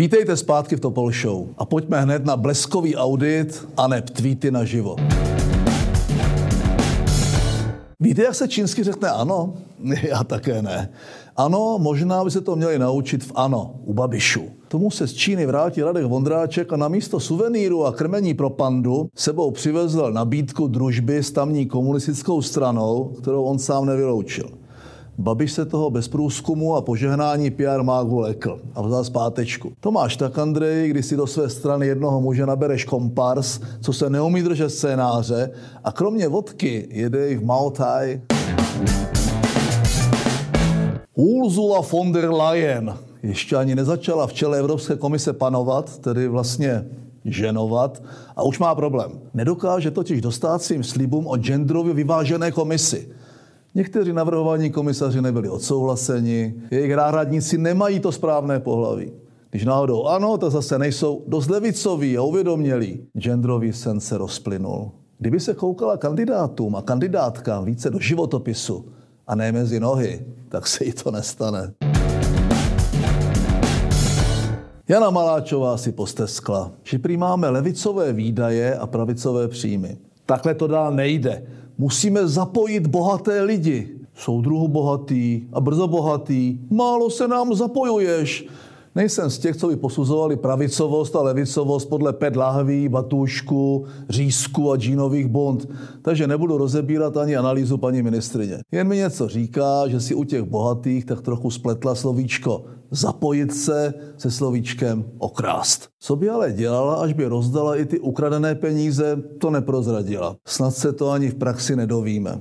Vítejte zpátky v Topol Show a pojďme hned na bleskový audit a ne tweety na živo. Víte, jak se čínsky řekne ano? Já také ne. Ano, možná by se to měli naučit v ano, u Babišu. Tomu se z Číny vrátí Radek Vondráček a na místo suvenýru a krmení pro pandu sebou přivezl nabídku družby s tamní komunistickou stranou, kterou on sám nevyloučil. Babiš se toho bez průzkumu a požehnání PR mágu lekl a vzal zpátečku. To máš tak, Andrej, když si do své strany jednoho muže nabereš kompars, co se neumí držet scénáře a kromě vodky jede i v Maltaj. Ursula von der Leyen ještě ani nezačala v čele Evropské komise panovat, tedy vlastně ženovat, a už má problém. Nedokáže totiž dostat svým slibům o genderově vyvážené komisi. Někteří navrhovaní komisaři nebyli odsouhlaseni, jejich náhradníci nemají to správné pohlaví. Když náhodou ano, to zase nejsou dost levicoví a uvědomělí. Genderový sen se rozplynul. Kdyby se koukala kandidátům a kandidátkám více do životopisu a ne mezi nohy, tak se jí to nestane. Jana Maláčová si posteskla, že prý máme levicové výdaje a pravicové příjmy. Takhle to dál nejde. Musíme zapojit bohaté lidi. Soudruhu bohatý a brzo bohatý. Málo se nám zapojuješ. Nejsem z těch, co by posuzovali pravicovost a levicovost podle pet lahví, batůšku, řízku a džínových bond. Takže nebudu rozebírat ani analýzu paní ministrině. Jen mi něco říká, že si u těch bohatých tak trochu spletla slovíčko zapojit se se slovíčkem okrást. Co by ale dělala, až by rozdala i ty ukradené peníze, to neprozradila. Snad se to ani v praxi nedovíme.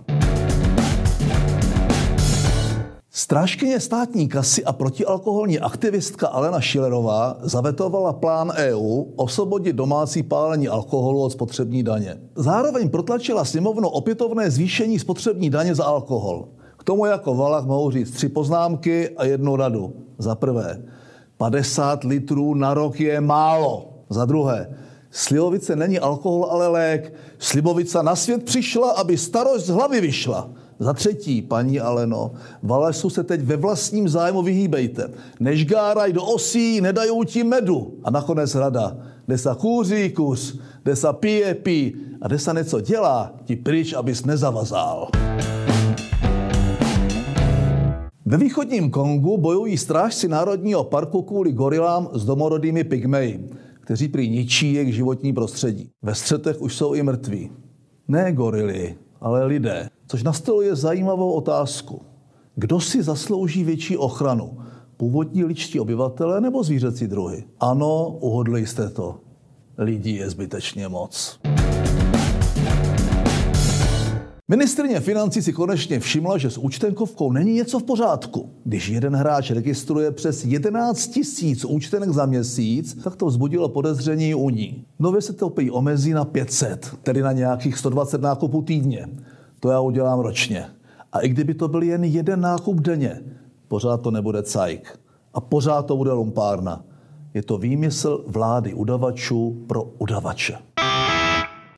Strážkyně státní kasy a protialkoholní aktivistka Alena Šilerová zavetovala plán EU osvobodit domácí pálení alkoholu od spotřební daně. Zároveň protlačila sněmovno opětovné zvýšení spotřební daně za alkohol. K tomu jako Valach mohu říct tři poznámky a jednu radu. Za prvé, 50 litrů na rok je málo. Za druhé, slivovice není alkohol, ale lék. Slivovica na svět přišla, aby starost z hlavy vyšla. Za třetí, paní Aleno, Valesu se teď ve vlastním zájmu vyhýbejte. Než gáraj do osí, nedají ti medu. A nakonec rada. Kde se kůří kus, kde se pije pí a kde se něco dělá, ti pryč, abys nezavazál. Ve východním Kongu bojují strážci Národního parku kvůli gorilám s domorodými pygmeji, kteří prý ničí jejich životní prostředí. Ve střetech už jsou i mrtví. Ne gorily, ale lidé. Což nastoluje zajímavou otázku. Kdo si zaslouží větší ochranu? Původní ličtí obyvatele nebo zvířecí druhy? Ano, uhodli jste to. Lidí je zbytečně moc. Ministrině financí si konečně všimla, že s účtenkovkou není něco v pořádku. Když jeden hráč registruje přes 11 tisíc účtenek za měsíc, tak to vzbudilo podezření u ní. Nově se to prý omezí na 500, tedy na nějakých 120 nákupů týdně. To já udělám ročně. A i kdyby to byl jen jeden nákup denně, pořád to nebude cajk. A pořád to bude lumpárna. Je to výmysl vlády udavačů pro udavače.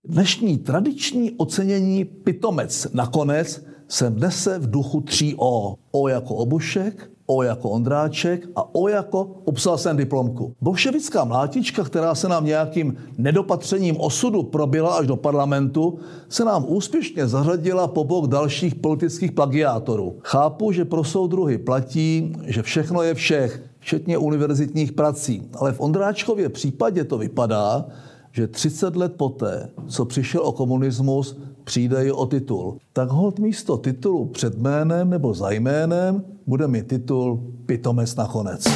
Dnešní tradiční ocenění pitomec nakonec se nese v duchu 3O. O jako obušek, O jako Ondráček a O jako obsal jsem diplomku. Bolševická mlátička, která se nám nějakým nedopatřením osudu probila až do parlamentu, se nám úspěšně zařadila po bok dalších politických plagiátorů. Chápu, že pro soudruhy platí, že všechno je všech, včetně univerzitních prací. Ale v Ondráčkově případě to vypadá, že 30 let poté, co přišel o komunismus, přijde i o titul. Tak hold místo titulu před jménem nebo za jménem bude mi titul Pitomec nakonec.